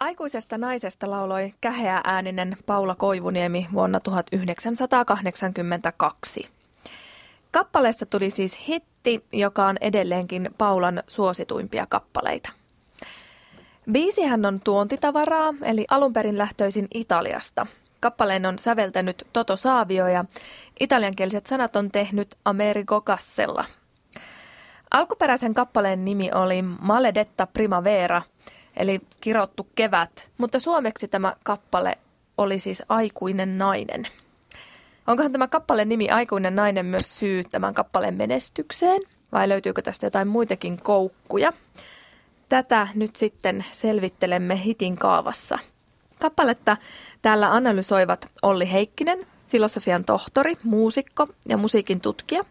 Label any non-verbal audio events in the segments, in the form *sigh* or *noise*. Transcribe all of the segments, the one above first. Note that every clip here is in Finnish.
Aikuisesta naisesta lauloi käheä ääninen Paula Koivuniemi vuonna 1982. Kappaleessa tuli siis hitti, joka on edelleenkin Paulan suosituimpia kappaleita. Biisihän on tuontitavaraa, eli alun perin lähtöisin Italiasta. Kappaleen on säveltänyt Toto Saavio ja italiankieliset sanat on tehnyt Amerigo Cassella. Alkuperäisen kappaleen nimi oli Maledetta Primavera, eli kirottu kevät, mutta suomeksi tämä kappale oli siis Aikuinen nainen. Onkohan tämä kappaleen nimi Aikuinen nainen myös syy tämän kappaleen menestykseen, vai löytyykö tästä jotain muitakin koukkuja? Tätä nyt sitten selvittelemme hitin kaavassa. Kappaletta täällä analysoivat Olli Heikkinen, filosofian tohtori, muusikko ja musiikin tutkija,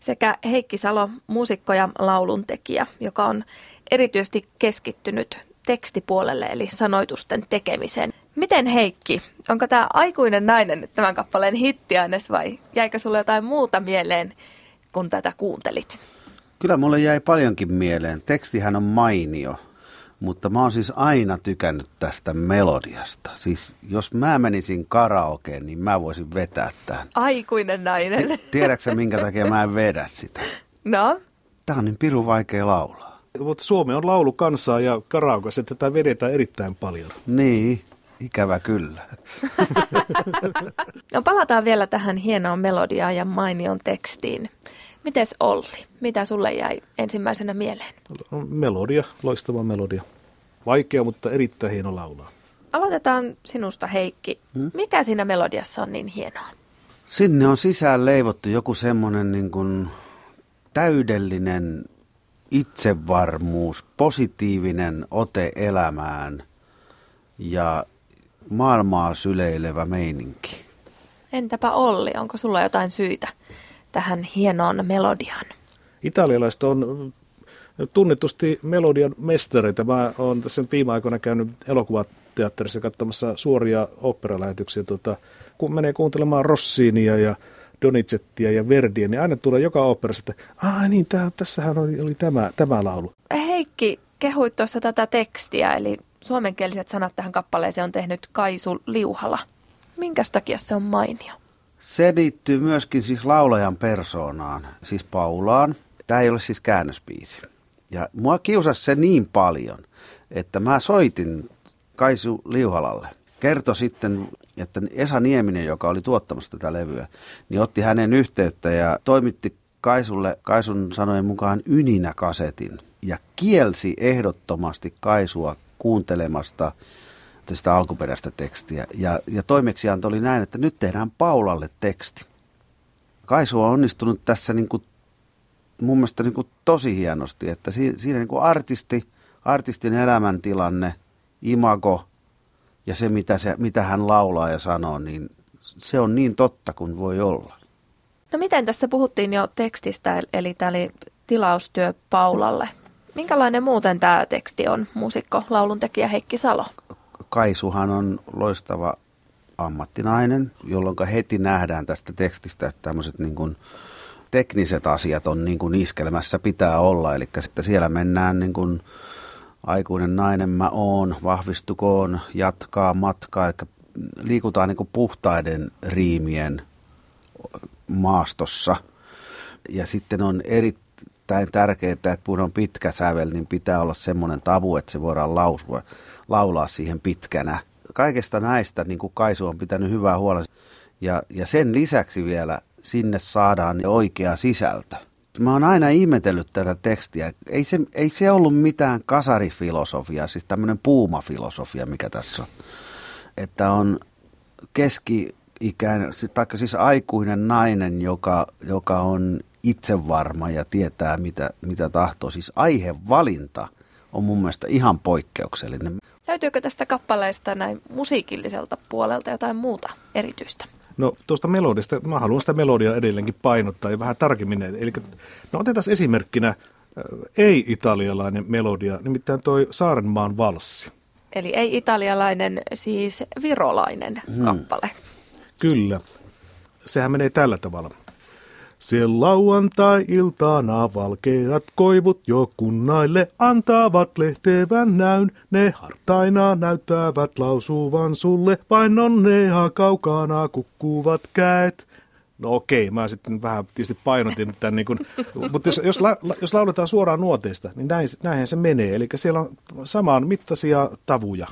sekä Heikki Salo, muusikko ja lauluntekijä, joka on erityisesti keskittynyt tekstipuolelle eli sanoitusten tekemiseen. Miten Heikki, onko tämä aikuinen nainen nyt tämän kappaleen hittiaines vai jäikö sulle jotain muuta mieleen, kun tätä kuuntelit? Kyllä mulle jäi paljonkin mieleen. Tekstihän on mainio, mutta mä oon siis aina tykännyt tästä melodiasta. Siis jos mä menisin karaokeen, niin mä voisin vetää tämän. Aikuinen nainen. Tiedätkö minkä takia mä en vedä sitä? *laughs* No? Tää on niin pirun vaikea laulaa. Mutta Suomi on laulu kansaa ja karaokeessa tätä vedetään erittäin paljon. Niin, ikävä kyllä. no palataan vielä tähän hienoon melodiaan ja mainion tekstiin. Mites Olli, mitä sulle jäi ensimmäisenä mieleen? Melodia, loistava melodia. Vaikea, mutta erittäin hieno laulaa. Aloitetaan sinusta Heikki. Hmm? Mikä siinä melodiassa on niin hienoa? Sinne on sisään leivottu joku semmoinen niin kuin täydellinen itsevarmuus, positiivinen ote elämään ja maailmaa syleilevä meininki. Entäpä Olli, onko sulla jotain syitä tähän hienoon melodiaan? Italialaiset on tunnetusti melodian mestareita. Mä oon tässä viime aikoina käynyt elokuvateatterissa katsomassa suoria operalähetyksiä. Tuota, kun menee kuuntelemaan Rossinia ja Donizettia ja Verdiä, niin aina tulee joka operassa, että Aa, niin, tää, tässähän oli, oli tämä, tämä laulu. Heikki, kehuit tuossa tätä tekstiä, eli suomenkieliset sanat tähän kappaleeseen on tehnyt Kaisu Liuhala. Minkä takia se on mainio? Se liittyy myöskin siis laulajan persoonaan, siis Paulaan. Tämä ei ole siis käännöspiisi. Ja mua kiusasi se niin paljon, että mä soitin Kaisu Liuhalalle. Kerto sitten, että Esa Nieminen, joka oli tuottamassa tätä levyä, niin otti hänen yhteyttä ja toimitti Kaisulle Kaisun sanojen mukaan yninäkasetin ja kielsi ehdottomasti Kaisua kuuntelemasta sitä alkuperäistä tekstiä. Ja, ja toimeksianto oli näin, että nyt tehdään Paulalle teksti. Kaisu on onnistunut tässä niin kuin, mun mielestä niin kuin tosi hienosti, että siinä, siinä niin kuin artisti, artistin elämäntilanne, imago ja se mitä, se, mitä hän laulaa ja sanoo, niin se on niin totta kuin voi olla. No miten tässä puhuttiin jo tekstistä, eli tämä oli tilaustyö Paulalle. Minkälainen muuten tämä teksti on, muusikko, lauluntekijä Heikki Salo? Kaisuhan on loistava ammattinainen, jolloin heti nähdään tästä tekstistä, että tämmöiset niin kuin tekniset asiat on niin kuin iskelmässä pitää olla. Eli sitten siellä mennään niin kuin aikuinen nainen mä oon, vahvistukoon, jatkaa matkaa, eli liikutaan niin puhtaiden riimien maastossa. Ja sitten on erittäin tärkeää, että kun on pitkä sävel, niin pitää olla semmoinen tavu, että se voidaan lausua, laulaa siihen pitkänä. Kaikesta näistä niin kuin Kaisu on pitänyt hyvää huolta. Ja, ja sen lisäksi vielä sinne saadaan oikea sisältö. Mä oon aina ihmetellyt tätä tekstiä. Ei se, ei se ollut mitään kasarifilosofia, siis tämmöinen puumafilosofia, mikä tässä on. Että on keski-ikäinen, tai siis aikuinen nainen, joka, joka on itsevarma ja tietää, mitä, mitä tahtoo. Siis aihevalinta on mun mielestä ihan poikkeuksellinen. Löytyykö tästä kappaleesta näin musiikilliselta puolelta jotain muuta erityistä? No tuosta melodista, mä haluan sitä melodiaa edelleenkin painottaa ja vähän tarkemmin. Eli no otetaan esimerkkinä äh, ei-italialainen melodia, nimittäin toi Saarenmaan valssi. Eli ei-italialainen, siis virolainen hmm. kappale. Kyllä. Sehän menee tällä tavalla. Se lauantai-iltana valkeat koivut jo kunnaille antavat lehtevän näyn. Ne hartaina näyttävät lausuvan sulle, vain onnea kaukana kukkuvat käet. No okei, mä sitten vähän tietysti painotin tämän, niin kuin, *laughs* mutta jos, jos, la, jos lauletaan suoraan nuoteista, niin näin, näinhän se menee. Eli siellä on samaan mittaisia tavuja.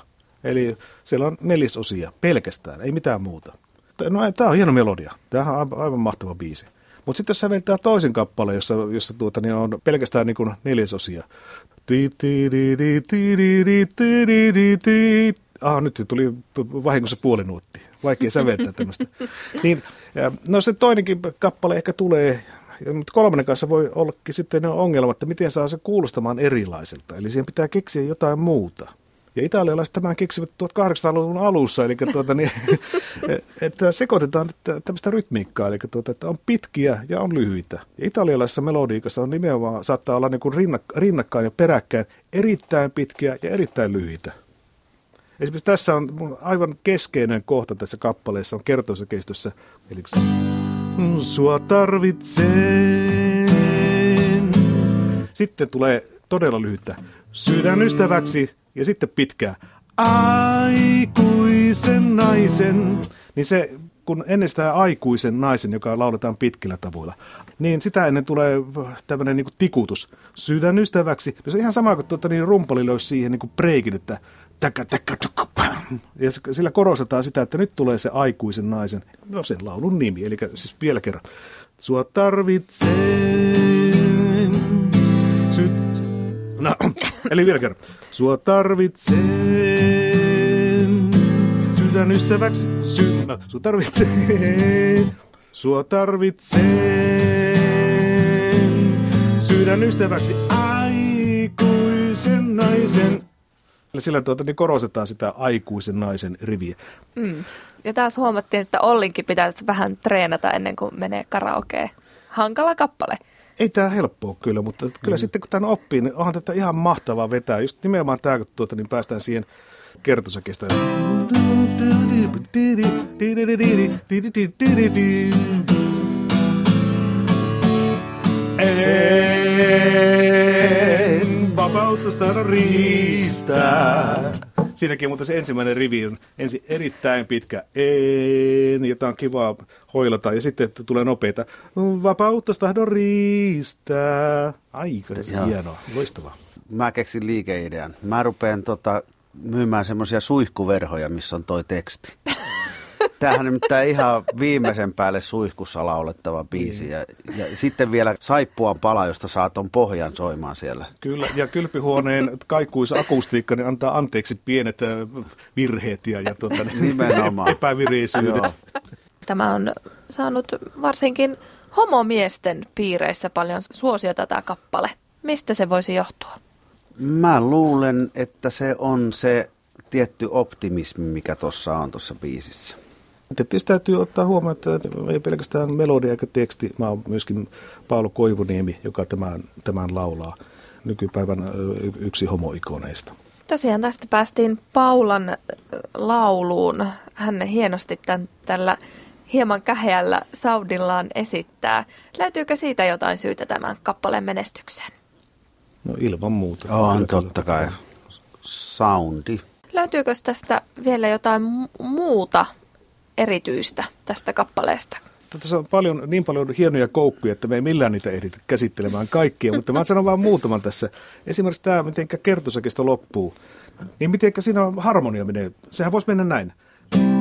Eli siellä on nelisosia pelkästään, ei mitään muuta. No tämä on hieno melodia. Tämä on aivan, aivan mahtava biisi. Mutta sitten jos säveltää toisen kappaleen, jossa, jossa tuota, niin on pelkästään niin kuin neljäsosia. Ah, nyt tuli vahingossa puolinuotti. Vaikea säveltää tämmöistä. *laughs* Niin, no se toinenkin kappale ehkä tulee, mutta kolmannen kanssa voi ollakin sitten ongelma, että miten saa se kuulostamaan erilaiselta. Eli siihen pitää keksiä jotain muuta. Ja italialaiset tämän keksivät 1800-luvun alussa, eli tuota, niin, *laughs* että sekoitetaan tämmöistä rytmiikkaa, eli tuota, että on pitkiä ja on lyhyitä. Ja italialaisessa melodiikassa on nimenomaan, saattaa olla niin kuin rinnakkain ja peräkkäin erittäin pitkiä ja erittäin lyhyitä. Esimerkiksi tässä on aivan keskeinen kohta tässä kappaleessa, on kertoisakeistössä. Eli sua tarvitsen. Sitten tulee todella lyhyttä. Sydänystäväksi ja sitten pitkää aikuisen naisen, niin se, kun ennen sitä aikuisen naisen, joka lauletaan pitkillä tavoilla, niin sitä ennen tulee tämmöinen niin tikutus sydänystäväksi. No se on ihan sama kuin tuota, niin rumpali löysi siihen niin breikin, että täkä, täkä, täkä, ja sillä korostetaan sitä, että nyt tulee se aikuisen naisen, no sen laulun nimi, eli siis vielä kerran. Sua tarvitsen, sy- No, eli vielä kerran. Sua tarvitsen sydän ystäväksi. Sy- no, sua tarvitsen. Sua tarvitsen sydän ystäväksi aikuisen naisen. Eli sillä tuota, niin korostetaan sitä aikuisen naisen riviä. Mm. Ja taas huomattiin, että Ollinkin pitää vähän treenata ennen kuin menee karaokeen. Hankala kappale. Ei tämä helppoa kyllä, mutta kyllä mm. sitten kun tämän oppii, niin onhan tätä ihan mahtavaa vetää. Just nimenomaan tämä, kun tuota, niin päästään siihen kertosäkestä. En vapautta riistää. Siinäkin mutta se ensimmäinen rivi on ensin erittäin pitkä en, jota on kiva hoilata, ja sitten että tulee nopeita vapautta tahdon riistää. Aika hienoa, loistavaa. Mä keksin liikeidean. Mä rupean tota, myymään semmoisia suihkuverhoja, missä on toi teksti. *laughs* Tämähän nimittäin ihan viimeisen päälle suihkussa laulettava biisi. Niin. Ja, ja sitten vielä saippuan pala, josta saa ton pohjan soimaan siellä. Kyllä, ja kylpyhuoneen kaikkuisa akustiikka niin antaa anteeksi pienet äh, virheet ja, ja tuota, Nimenomaan. epävireisyydet. Tämä on saanut varsinkin homomiesten piireissä paljon suosiota tämä kappale. Mistä se voisi johtua? Mä luulen, että se on se tietty optimismi, mikä tuossa on tuossa biisissä. Tietysti täytyy ottaa huomioon, että ei pelkästään melodia eikä teksti, vaan myöskin Paolo Koivuniemi, joka tämän, tämän laulaa nykypäivän yksi homoikoneista. Tosiaan tästä päästiin Paulan lauluun. Hän hienosti tämän, tällä hieman käheällä saudillaan esittää. Löytyykö siitä jotain syytä tämän kappaleen menestykseen? No ilman muuta. On totta kai. Soundi. Löytyykö tästä vielä jotain muuta erityistä tästä kappaleesta? Tässä on paljon, niin paljon hienoja koukkuja, että me ei millään niitä ehditä käsittelemään kaikkia, mutta mä sanon vain muutaman tässä. Esimerkiksi tämä, miten kertosäkistä loppuu. Niin miten siinä on harmonia menee. Sehän voisi mennä näin.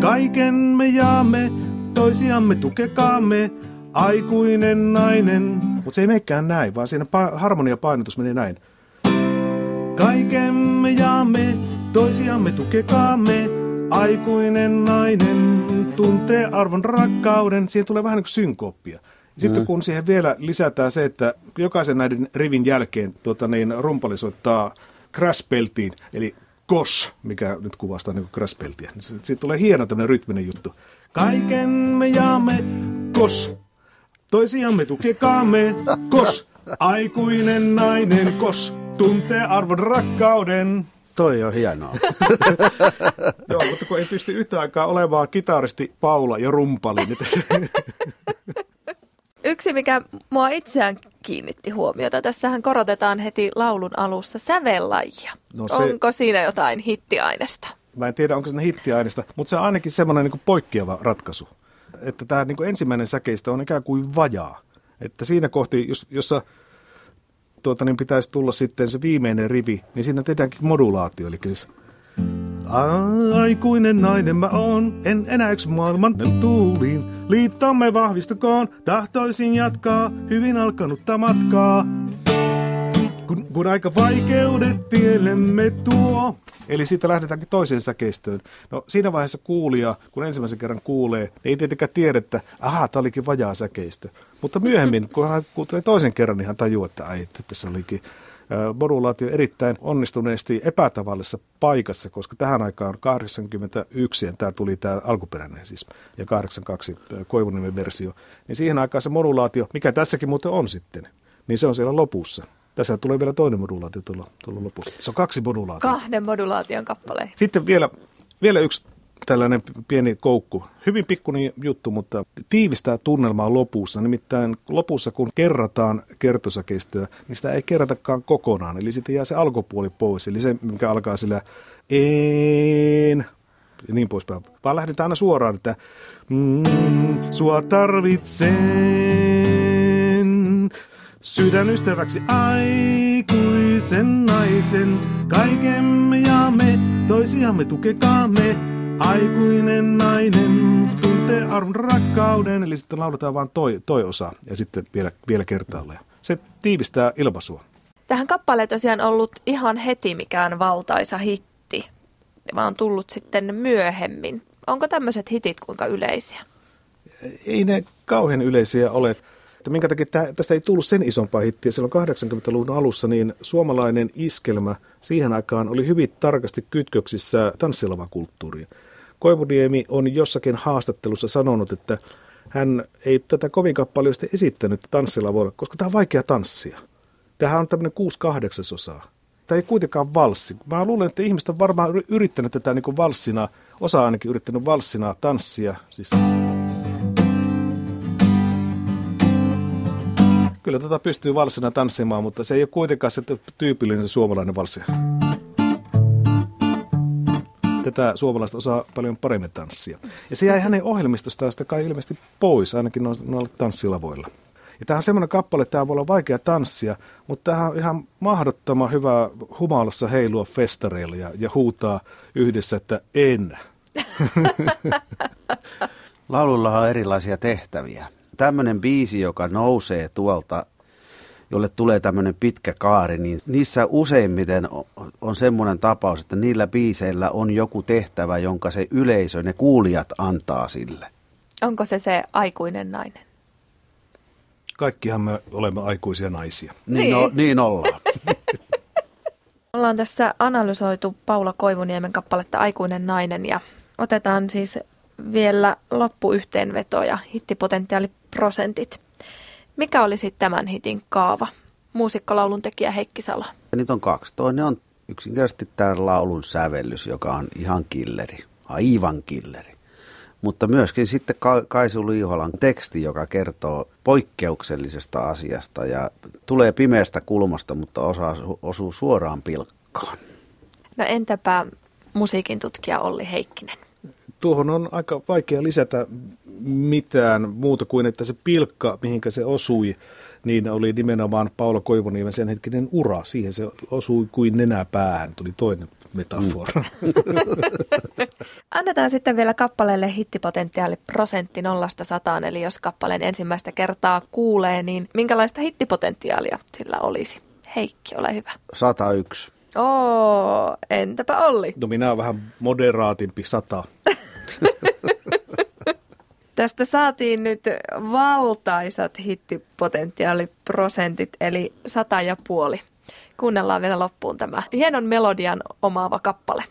Kaiken me jaamme, toisiamme tukekaamme, aikuinen nainen. Mutta se ei menekään näin, vaan siinä pa- harmoniapainotus menee näin. Kaiken me jaamme, toisiamme tukekaamme, aikuinen nainen tuntee arvon rakkauden. Siihen tulee vähän niin kuin synkooppia. Sitten mm. kun siihen vielä lisätään se, että jokaisen näiden rivin jälkeen tuota niin, rumpali soittaa crash-peltiin, eli kos, mikä nyt kuvastaa niin crash-peltiä. Niin siitä tulee hieno tämmöinen rytminen juttu. Kaiken me jaamme, kos. Toisiamme tukekaamme, kos. Aikuinen nainen, kos. Tuntee arvon rakkauden. Toi on hienoa. *laughs* Joo, mutta kun ei pysty yhtä aikaa olemaan kitaristi Paula ja rumpali. Niin *laughs* Yksi, mikä mua itseään kiinnitti huomiota, tässähän korotetaan heti laulun alussa sävellajia. No se... Onko siinä jotain hittiainesta? Mä en tiedä, onko se hittiaineesta, mutta se on ainakin semmoinen niin poikkeava ratkaisu. Että tämä niin ensimmäinen säkeistö on ikään kuin vajaa. Että siinä kohti, jos, jossa tuota, niin pitäisi tulla sitten se viimeinen rivi, niin siinä tehdäänkin modulaatio. Eli siis Aikuinen nainen mä oon, en enää yksi maailman tuuliin. Liittomme vahvistukoon, tahtoisin jatkaa hyvin alkanutta matkaa. Kun, kun aika vaikeudet tiellemme tuo. Eli siitä lähdetäänkin toiseen säkeistöön. No siinä vaiheessa kuulija, kun ensimmäisen kerran kuulee, niin ei tietenkään tiedä, että aha, tämä olikin vajaa säkeistö. Mutta myöhemmin, kun hän kuuntelee toisen kerran, niin hän tajuaa, että ai, että tässä olikin modulaatio erittäin onnistuneesti epätavallisessa paikassa, koska tähän aikaan 81, ja tämä tuli tämä alkuperäinen siis, ja 82 Koivuniemen versio, niin siihen aikaan se modulaatio, mikä tässäkin muuten on sitten, niin se on siellä lopussa. Tässä tulee vielä toinen modulaatio tuolla, tuolla lopussa. Se on kaksi modulaatiota. Kahden modulaation kappale. Sitten vielä, vielä yksi tällainen pieni koukku. Hyvin pikkuinen juttu, mutta tiivistää tunnelmaa lopussa. Nimittäin lopussa, kun kerrataan kertosäkeistöä, niin sitä ei kerratakaan kokonaan. Eli sitten jää se alkupuoli pois. Eli se, mikä alkaa sillä en ja niin poispäin. Vaan lähdetään aina suoraan, että mm, sua tarvitsen sydänystäväksi aikuisen naisen. Kaiken me jaamme, toisiamme tukekaamme. Aikuinen nainen tuntee arvon rakkauden, eli sitten lauletaan vain toi, toi osa ja sitten vielä, vielä kertaalleen. Se tiivistää ilmaisua. Tähän kappaleen tosiaan ollut ihan heti mikään valtaisa hitti, vaan tullut sitten myöhemmin. Onko tämmöiset hitit kuinka yleisiä? Ei ne kauhean yleisiä ole. Että minkä takia tästä ei tullut sen isompaa hittiä. Silloin 80-luvun alussa niin suomalainen iskelmä siihen aikaan oli hyvin tarkasti kytköksissä tanssilovakulttuuriin. Koivuniemi on jossakin haastattelussa sanonut, että hän ei tätä kovinkaan paljon esittänyt tanssilavoilla, koska tämä on vaikea tanssia. Tämähän on tämmöinen 6 kahdeksasosaa. Tämä ei kuitenkaan valssi. Mä luulen, että ihmiset on varmaan yrittänyt tätä niin kuin valssina, osa ainakin yrittänyt valssina tanssia. Siis... Kyllä tätä pystyy valssina tanssimaan, mutta se ei ole kuitenkaan se tyypillinen suomalainen valssi tätä suomalaista osaa paljon paremmin tanssia. Ja se jäi hänen ohjelmistostaan sitä kai ilmeisesti pois, ainakin noilla tanssilavoilla. Ja tämä on semmoinen kappale, tämä voi olla vaikea tanssia, mutta tämä on ihan mahdottoman hyvä humalassa heilua festareilla ja, ja huutaa yhdessä, että en. *laughs* Laululla on erilaisia tehtäviä. Tämmöinen biisi, joka nousee tuolta jolle tulee tämmöinen pitkä kaari, niin niissä useimmiten on semmoinen tapaus, että niillä biiseillä on joku tehtävä, jonka se yleisö, ne kuulijat antaa sille. Onko se se aikuinen nainen? Kaikkihan me olemme aikuisia naisia. Niin, niin. No, niin ollaan. *laughs* Ollaan tässä analysoitu Paula Koivuniemen kappaletta Aikuinen nainen ja otetaan siis vielä loppuyhteenveto ja hittipotentiaaliprosentit. Mikä oli sitten tämän hitin kaava? Muusikkalaulun tekijä Heikki Sala. Ja nyt on kaksi. Toinen on yksinkertaisesti tämä laulun sävellys, joka on ihan killeri, aivan killeri. Mutta myöskin sitten Kaisu Liiholan teksti, joka kertoo poikkeuksellisesta asiasta ja tulee pimeästä kulmasta, mutta osaa, osuu suoraan pilkkaan. No entäpä musiikin tutkija Olli Heikkinen? Tuohon on aika vaikea lisätä mitään muuta kuin, että se pilkka, mihinkä se osui, niin oli nimenomaan Paula Koivuniemen sen hetkinen ura. Siihen se osui kuin nenäpäähän, tuli toinen metafora. Mm. *laughs* Annetaan sitten vielä kappaleelle hittipotentiaali prosentti nollasta sataan, eli jos kappaleen ensimmäistä kertaa kuulee, niin minkälaista hittipotentiaalia sillä olisi? Heikki, ole hyvä. 101. Oo, entäpä Olli? No minä olen vähän moderaatimpi sata. *laughs* *laughs* Tästä saatiin nyt valtaisat hittipotentiaaliprosentit, eli sata ja puoli. Kuunnellaan vielä loppuun tämä hienon melodian omaava kappale.